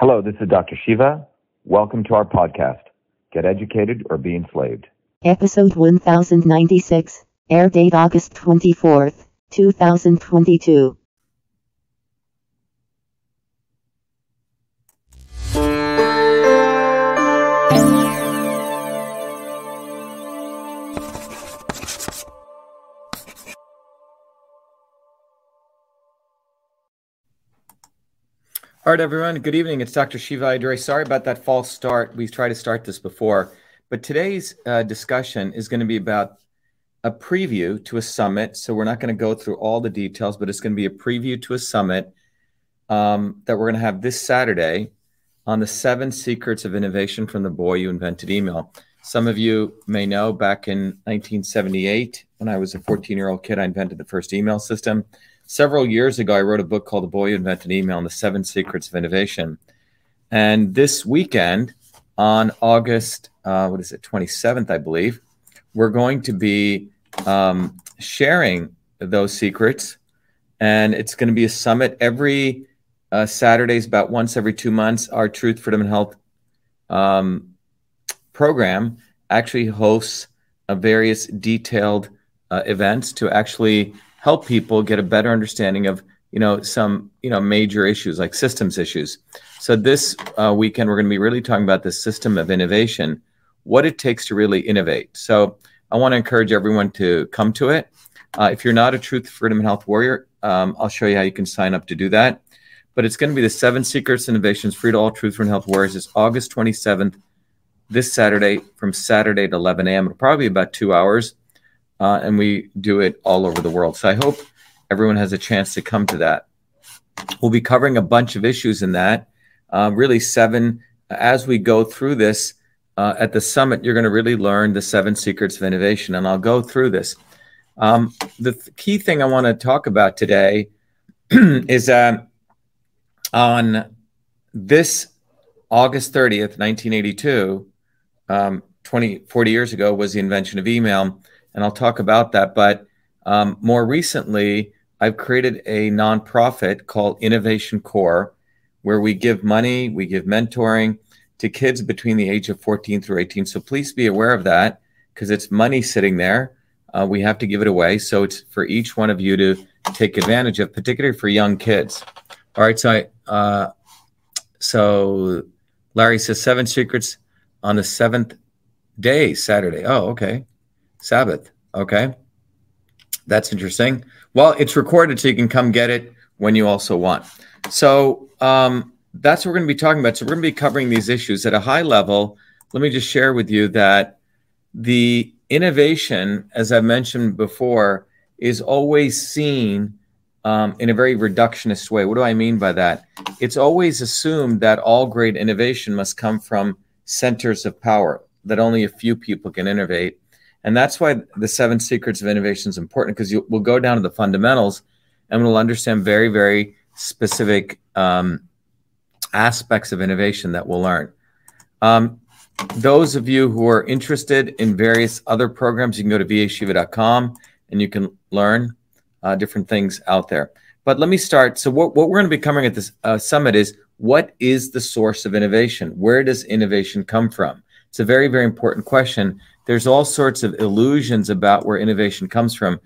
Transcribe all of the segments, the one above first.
Hello, this is Dr. Shiva. Welcome to our podcast, Get Educated or Be Enslaved. Episode 1096, air date August 24th, 2022. All right, everyone. Good evening. It's Dr. Shiva Ayyadurai. Sorry about that false start. We tried to start this before, but today's uh, discussion is going to be about a preview to a summit. So we're not going to go through all the details, but it's going to be a preview to a summit um, that we're going to have this Saturday on the seven secrets of innovation from the boy who invented email. Some of you may know back in 1978, when I was a 14 year old kid, I invented the first email system. Several years ago, I wrote a book called The Boy Who Invented Email and the Seven Secrets of Innovation. And this weekend, on August, uh, what is it, 27th, I believe, we're going to be um, sharing those secrets. And it's going to be a summit every uh, Saturdays, about once every two months. Our Truth, Freedom, and Health um, program actually hosts a various detailed uh, events to actually help people get a better understanding of you know some you know major issues like systems issues. So this uh, weekend we're going to be really talking about the system of innovation what it takes to really innovate. So i want to encourage everyone to come to it. Uh, if you're not a truth freedom and health warrior um, i'll show you how you can sign up to do that. But it's going to be the seven secrets innovations free to all truth freedom and health warriors. It's august 27th this saturday from saturday at 11 a.m it'll probably be about two hours uh, and we do it all over the world. So I hope everyone has a chance to come to that. We'll be covering a bunch of issues in that, uh, really seven. As we go through this uh, at the summit, you're going to really learn the seven secrets of innovation, and I'll go through this. Um, the th- key thing I want to talk about today is that on this August 30th, 1982, um, 20, 40 years ago, was the invention of email and I'll talk about that. But um, more recently, I've created a nonprofit called Innovation Corps, where we give money, we give mentoring to kids between the age of 14 through 18. So please be aware of that because it's money sitting there. Uh, we have to give it away. So it's for each one of you to take advantage of, particularly for young kids. All right. So, I, uh, so Larry says seven secrets on the seventh day, Saturday. Oh, okay. Sabbath. Okay. That's interesting. Well, it's recorded so you can come get it when you also want. So um, that's what we're going to be talking about. So we're going to be covering these issues at a high level. Let me just share with you that the innovation, as I mentioned before, is always seen um, in a very reductionist way. What do I mean by that? It's always assumed that all great innovation must come from centers of power, that only a few people can innovate. And that's why the seven secrets of innovation is important because we'll go down to the fundamentals and we'll understand very, very specific um, aspects of innovation that we'll learn. Um, those of you who are interested in various other programs, you can go to vashiva.com and you can learn uh, different things out there. But let me start. So, what, what we're going to be covering at this uh, summit is what is the source of innovation? Where does innovation come from? It's a very, very important question there's all sorts of illusions about where innovation comes from.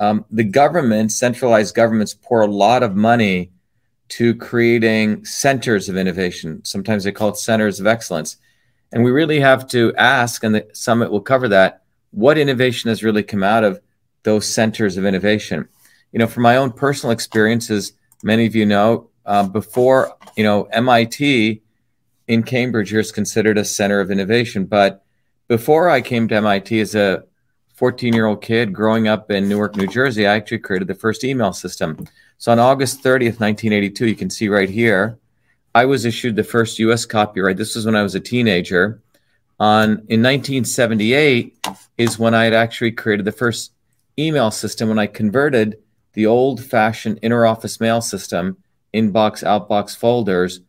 Um, the government, centralized governments, pour a lot of money to creating centers of innovation. Sometimes they call it centers of excellence. And we really have to ask, and the summit will cover that, what innovation has really come out of those centers of innovation. You know, from my own personal experiences, many of you know, uh, before, you know, MIT in Cambridge here is considered a center of innovation, but before I came to MIT as a 14 year old kid growing up in Newark, New Jersey, I actually created the first email system. So on August 30th, 1982, you can see right here, I was issued the first US copyright. This was when I was a teenager. On in 1978 is when I had actually created the first email system when I converted the old fashioned interoffice mail system, inbox, outbox folders,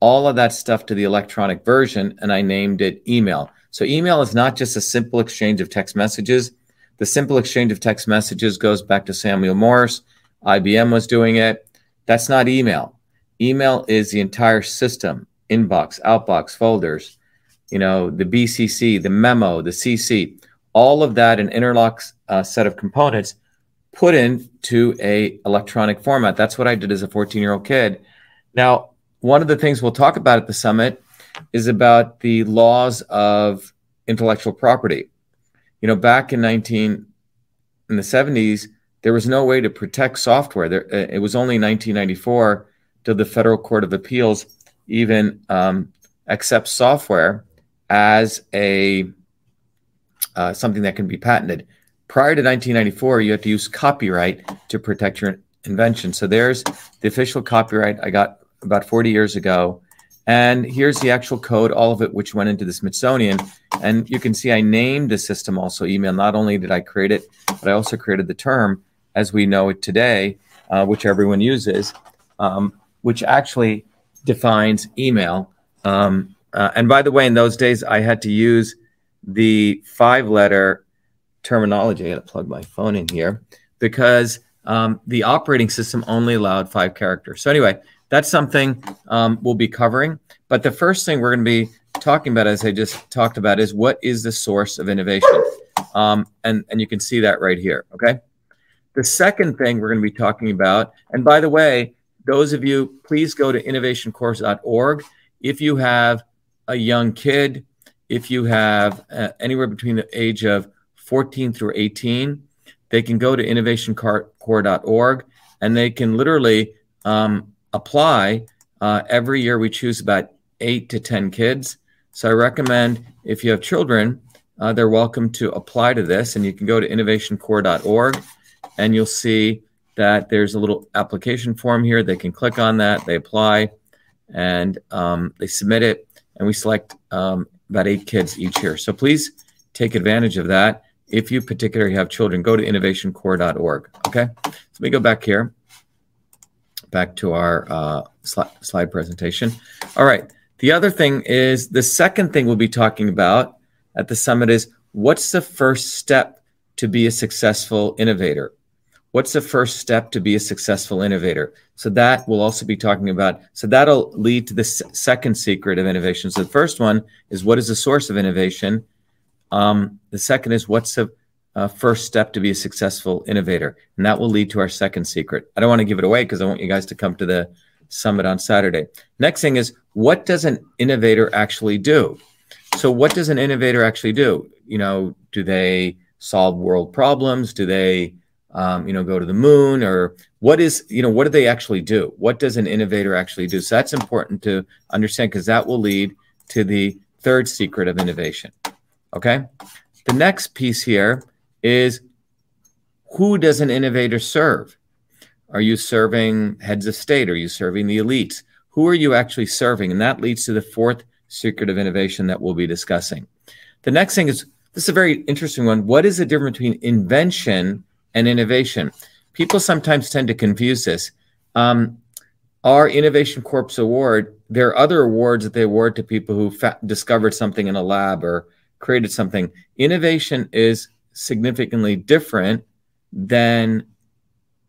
all of that stuff to the electronic version, and I named it email. So email is not just a simple exchange of text messages. The simple exchange of text messages goes back to Samuel Morse. IBM was doing it. That's not email. Email is the entire system inbox, outbox, folders, you know, the BCC, the memo, the CC, all of that an interlock uh, set of components put into a electronic format. That's what I did as a 14 year old kid. Now, one of the things we'll talk about at the summit is about the laws of intellectual property. You know, back in 19 in the 70s, there was no way to protect software. There, uh, it was only 1994 till the Federal Court of Appeals even um, accepts software as a uh, something that can be patented. Prior to 1994, you had to use copyright to protect your invention. So there's the official copyright I got about 40 years ago. And here's the actual code, all of it, which went into the Smithsonian. And you can see I named the system also email. Not only did I create it, but I also created the term as we know it today, uh, which everyone uses, um, which actually defines email. Um, uh, and by the way, in those days, I had to use the five letter terminology. I got to plug my phone in here because um, the operating system only allowed five characters. So, anyway, that's something um, we'll be covering. But the first thing we're going to be talking about, as I just talked about, is what is the source of innovation? Um, and, and you can see that right here. Okay. The second thing we're going to be talking about, and by the way, those of you, please go to innovationcorps.org. If you have a young kid, if you have uh, anywhere between the age of 14 through 18, they can go to innovationcorps.org and they can literally um, apply. Uh, every year we choose about eight to 10 kids. So I recommend if you have children, uh, they're welcome to apply to this. And you can go to innovationcorps.org and you'll see that there's a little application form here. They can click on that, they apply, and um, they submit it. And we select um, about eight kids each year. So please take advantage of that. If you particularly have children, go to innovationcorps.org. Okay. So let me go back here, back to our uh, sli- slide presentation. All right. The other thing is the second thing we'll be talking about at the summit is what's the first step to be a successful innovator? What's the first step to be a successful innovator? So that we'll also be talking about. So that'll lead to the second secret of innovation. So the first one is what is the source of innovation? Um, the second is what's the first step to be a successful innovator? And that will lead to our second secret. I don't want to give it away because I want you guys to come to the summit on Saturday. Next thing is what does an innovator actually do? So what does an innovator actually do? You know, do they solve world problems? Do they um, you know, go to the moon or what is, you know, what do they actually do? What does an innovator actually do? So that's important to understand because that will lead to the third secret of innovation. Okay. The next piece here is who does an innovator serve? Are you serving heads of state? Are you serving the elites? Who are you actually serving? And that leads to the fourth secret of innovation that we'll be discussing. The next thing is this is a very interesting one. What is the difference between invention and innovation. People sometimes tend to confuse this. Um, our Innovation Corps Award, there are other awards that they award to people who fa- discovered something in a lab or created something. Innovation is significantly different than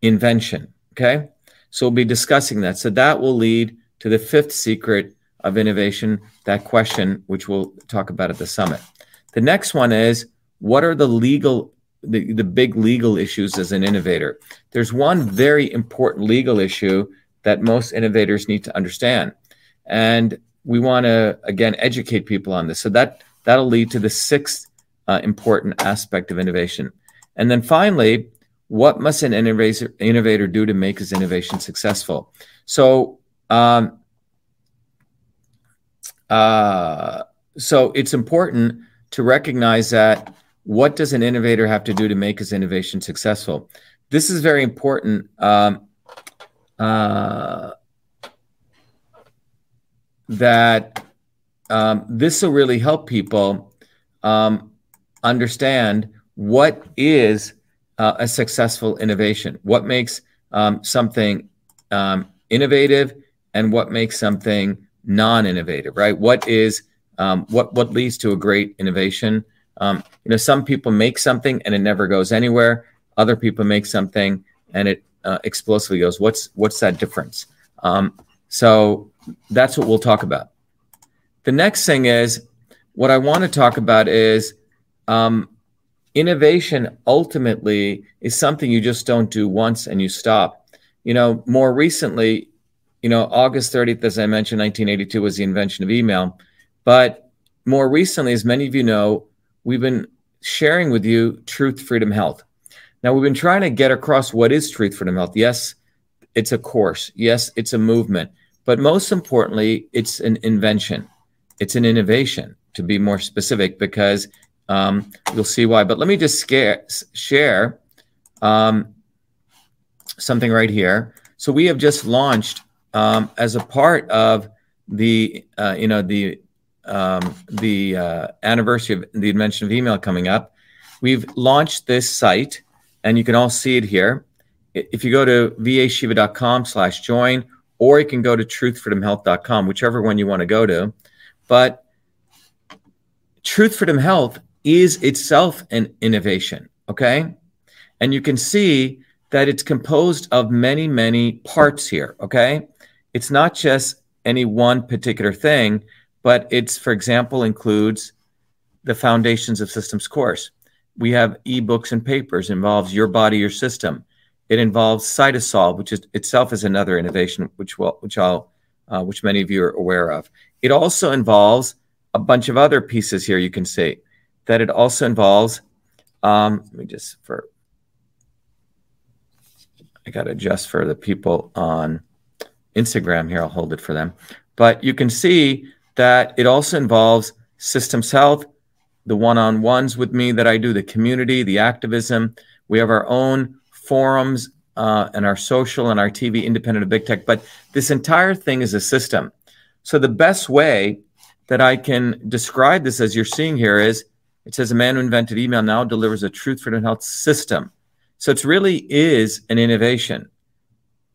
invention. Okay. So we'll be discussing that. So that will lead to the fifth secret of innovation, that question, which we'll talk about at the summit. The next one is what are the legal the, the big legal issues as an innovator. There's one very important legal issue that most innovators need to understand. And we want to, again, educate people on this. So that, that'll lead to the sixth uh, important aspect of innovation. And then finally, what must an innovator, innovator do to make his innovation successful? So, um, uh, so it's important to recognize that what does an innovator have to do to make his innovation successful? This is very important. Um, uh, that um, this will really help people um, understand what is uh, a successful innovation, what makes um, something um, innovative, and what makes something non-innovative. Right? What is um, what what leads to a great innovation? Um, you know, some people make something and it never goes anywhere. Other people make something and it uh, explosively goes. What's what's that difference? Um, so that's what we'll talk about. the next thing is what I want to talk about is um, innovation ultimately is something you just don't do once and you stop. You know, more recently, you know, August 30th, as I mentioned, 1982 was the invention of email. But more recently, as many of you know, we've been sharing with you Truth, Freedom, Health. Now, we've been trying to get across what is Truth, Freedom, Health. Yes, it's a course. Yes, it's a movement. But most importantly, it's an invention, it's an innovation, to be more specific, because um, you'll see why. But let me just scare, share um, something right here. So we have just launched um, as a part of the uh, you know the um, the uh, anniversary of the invention of email coming up. We've launched this site, and you can all see it here. If you go to vashiva.com slash join, or you can go to truthfreedomhealth.com, whichever one you want to go to. But Truth Freedom Health is itself an innovation. Okay. And you can see that it's composed of many, many parts here. Okay. It's not just any one particular thing, but it's, for example, includes the foundations of systems course. We have ebooks and papers, involves your body, your system. It involves CytoSolve, which is itself is another innovation, which will, which I'll, uh, which many of you are aware of. It also involves a bunch of other pieces here. You can see that it also involves, um, let me just for, I got to adjust for the people on Instagram here. I'll hold it for them. But you can see that it also involves systems health, the one on ones with me that I do, the community, the activism. We have our own forums uh, and our social and our TV independent of big tech. But this entire thing is a system. So the best way that I can describe this as you're seeing here is it says a man who invented email now delivers a truth freedom health system. So it really is an innovation.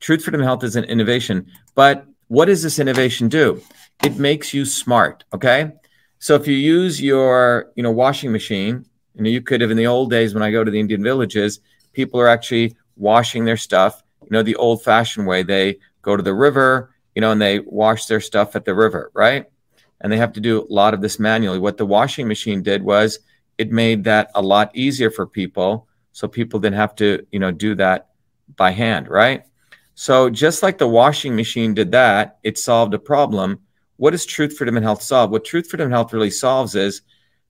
Truth freedom health is an innovation. But what does this innovation do? It makes you smart. Okay. So if you use your, you know, washing machine, you know, you could have in the old days when I go to the Indian villages, people are actually washing their stuff, you know, the old fashioned way. They go to the river, you know, and they wash their stuff at the river, right? And they have to do a lot of this manually. What the washing machine did was it made that a lot easier for people, so people didn't have to, you know, do that by hand, right? So just like the washing machine did that, it solved a problem. What does Truth, Freedom, and Health solve? What Truth, Freedom, and Health really solves is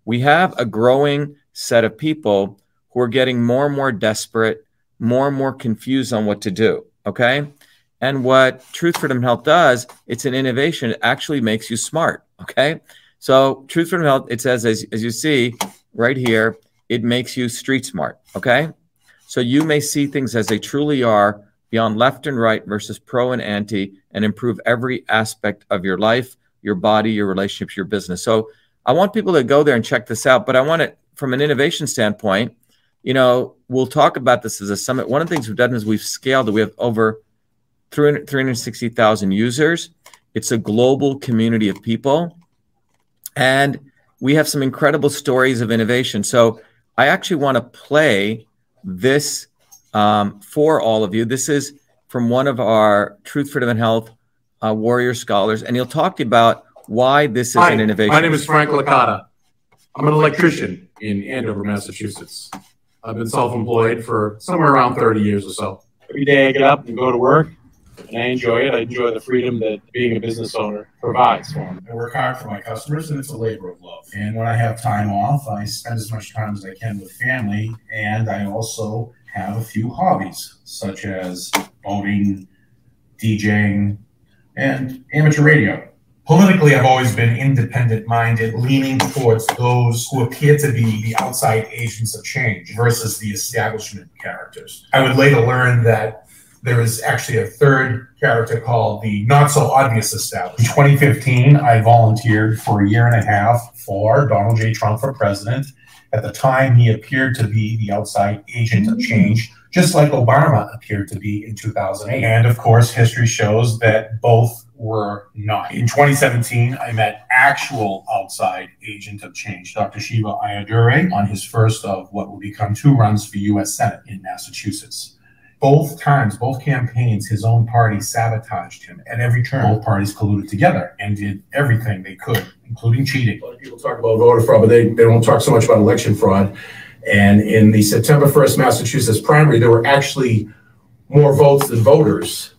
we have a growing set of people who are getting more and more desperate, more and more confused on what to do. Okay. And what Truth, Freedom, Health does, it's an innovation. It actually makes you smart. Okay. So, Truth, Freedom, Health, it says, as, as you see right here, it makes you street smart. Okay. So, you may see things as they truly are beyond left and right versus pro and anti and improve every aspect of your life, your body, your relationships, your business. So, I want people to go there and check this out, but I want it from an innovation standpoint. You know, we'll talk about this as a summit. One of the things we've done is we've scaled it. We have over 360,000 users. It's a global community of people. And we have some incredible stories of innovation. So I actually want to play this um, for all of you. This is from one of our Truth, Freedom, and Health uh, warrior scholars, and he'll talk to you about why this is Hi, an innovation. My name is Frank Licata. I'm an electrician in Andover, Massachusetts. I've been self-employed for somewhere around 30 years or so. Every day I get up and go to work, and I enjoy it. I enjoy the freedom that being a business owner provides for me. I work hard for my customers, and it's a labor of love. And when I have time off, I spend as much time as I can with family, and I also have a few hobbies, such as boating, DJing, and amateur radio. Politically, I've always been independent minded, leaning towards those who appear to be the outside agents of change versus the establishment characters. I would later learn that there is actually a third character called the Not So Obvious Establishment. In 2015, I volunteered for a year and a half for Donald J. Trump for president. At the time, he appeared to be the outside agent of change, just like Obama appeared to be in 2008. And of course, history shows that both were not. In 2017, I met actual outside agent of change, Dr. Shiva Ayyadurai, on his first of what will become two runs for U.S. Senate in Massachusetts. Both times, both campaigns, his own party sabotaged him at every turn. Both parties colluded together and did everything they could, including cheating. A lot of people talk about voter fraud, but they, they don't talk so much about election fraud. And in the September 1st Massachusetts primary, there were actually more votes than voters.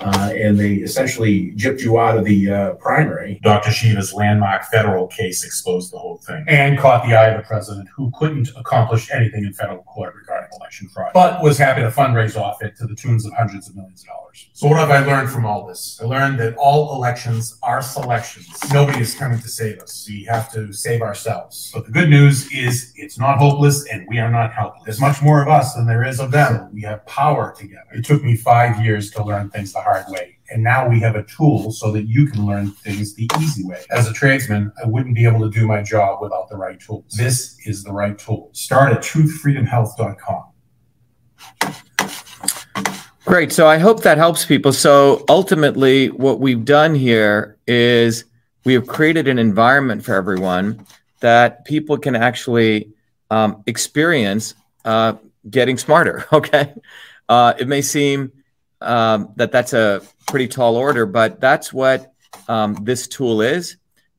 Uh, and they essentially gypped you out of the uh, primary. Dr. Shiva's landmark federal case exposed the whole thing and caught the eye of the president, who couldn't accomplish anything in federal court regarding election fraud, but was happy to fundraise off it to the tunes of hundreds of millions of dollars. So, what have I learned from all this? I learned that all elections are selections. Nobody is coming to save us. We have to save ourselves. But the good news is it's not hopeless and we are not helpless. There's much more of us than there is of them. We have power together. It took me five years to learn things the hard way. And now we have a tool so that you can learn things the easy way. As a tradesman, I wouldn't be able to do my job without the right tools. This is the right tool. Start at truthfreedomhealth.com. Great. So I hope that helps people. So ultimately, what we've done here is we have created an environment for everyone that people can actually um, experience uh, getting smarter. Okay. Uh, it may seem um, that that's a pretty tall order, but that's what um, this tool is.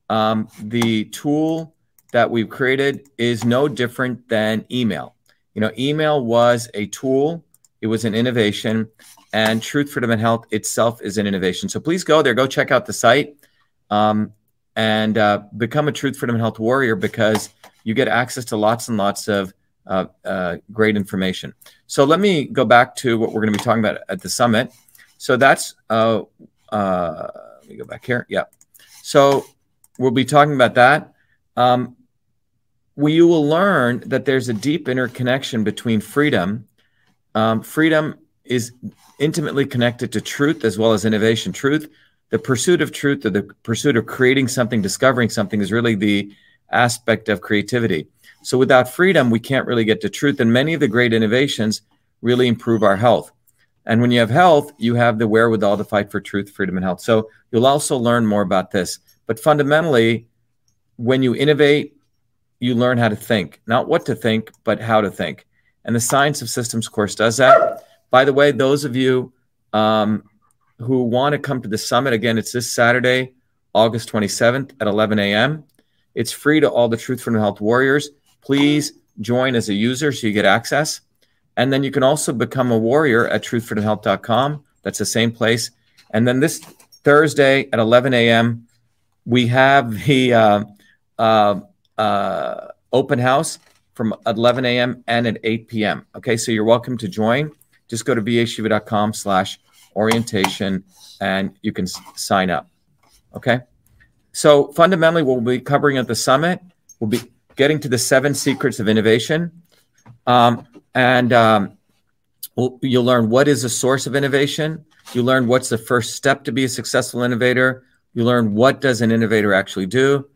Um, the tool that we've created is no different than email. You know, email was a tool, it was an innovation, and Truth, Freedom, and Health itself is an innovation. So please go there, go check out the site, um, and uh, become a Truth, Freedom, and Health warrior because you get access to lots and lots of uh, uh, great information. So let me go back to what we're going to be talking about at the summit. So that's, uh, uh, let me go back here. Yeah. So we'll be talking about that. Um, we, you will learn that there's a deep interconnection between freedom. Um, freedom is intimately connected to truth as well as innovation. Truth, the pursuit of truth, or the pursuit of creating something, discovering something, is really the aspect of creativity. So without freedom, we can't really get to truth. And many of the great innovations really improve our health. And when you have health, you have the wherewithal to fight for truth, freedom, and health. So you'll also learn more about this. But fundamentally, when you innovate, you learn how to think, not what to think, but how to think. And the Science of Systems course does that. By the way, those of you um, who want to come to the summit, again, it's this Saturday, August 27th at 11 a.m. It's free to all the Truth, Freedom, Health warriors please join as a user so you get access. And then you can also become a warrior at truthfreedomhealth.com. That's the same place. And then this Thursday at 11 a.m., we have the uh, uh, uh, open house from 11 a.m. and at 8 p.m. Okay, so you're welcome to join. Just go to vashiva.com slash orientation and you can s- sign up. Okay, so fundamentally, what we'll be covering at the summit will be getting to the seven secrets of innovation. Um, and um, you'll learn what is a source of innovation. You learn what's the first step to be a successful innovator. You learn what does an innovator actually do?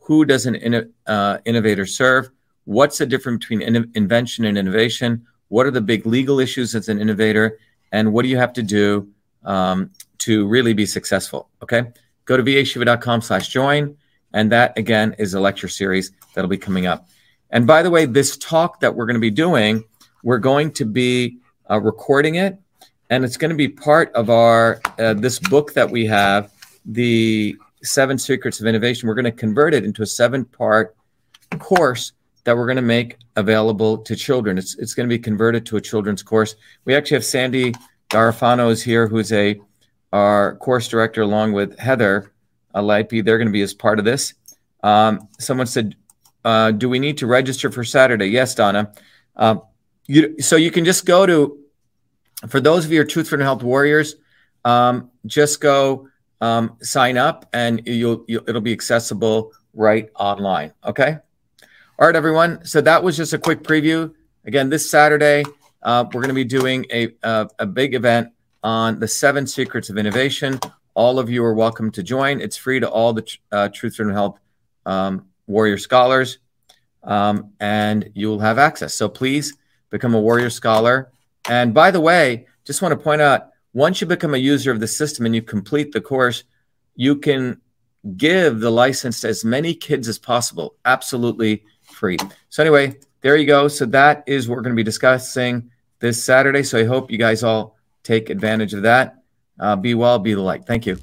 Who does an in, uh, innovator serve? What's the difference between in, invention and innovation? What are the big legal issues as an innovator? And what do you have to do um, to really be successful? Okay. Go to vashiva.com slash join. And that, again, is a lecture series that'll be coming up. And by the way, this talk that we're going to be doing, we're going to be uh, recording it, and it's going to be part of our uh, this book that we have, the Seven Secrets of Innovation. We're going to convert it into a seven-part course that we're going to make available to children. It's it's going to be converted to a children's course. We actually have Sandy Garofano is here, who's a our course director, along with Heather Lightby. They're going to be as part of this. Um, someone said, uh, "Do we need to register for Saturday?" Yes, Donna. Uh, you, so you can just go to, for those of you who are Truth for Health Warriors, um, just go um, sign up, and you'll, you'll it'll be accessible right online. Okay. All right, everyone. So that was just a quick preview. Again, this Saturday, uh, we're going to be doing a, a, a big event on the seven secrets of innovation. All of you are welcome to join. It's free to all the uh, Truth, Freedom, Health um, Warrior Scholars, um, and you'll have access. So please become a Warrior Scholar. And by the way, just want to point out once you become a user of the system and you complete the course, you can give the license to as many kids as possible, absolutely free. So, anyway, there you go. So, that is what we're going to be discussing this Saturday. So I hope you guys all take advantage of that. Uh, be well, be the light. Thank you.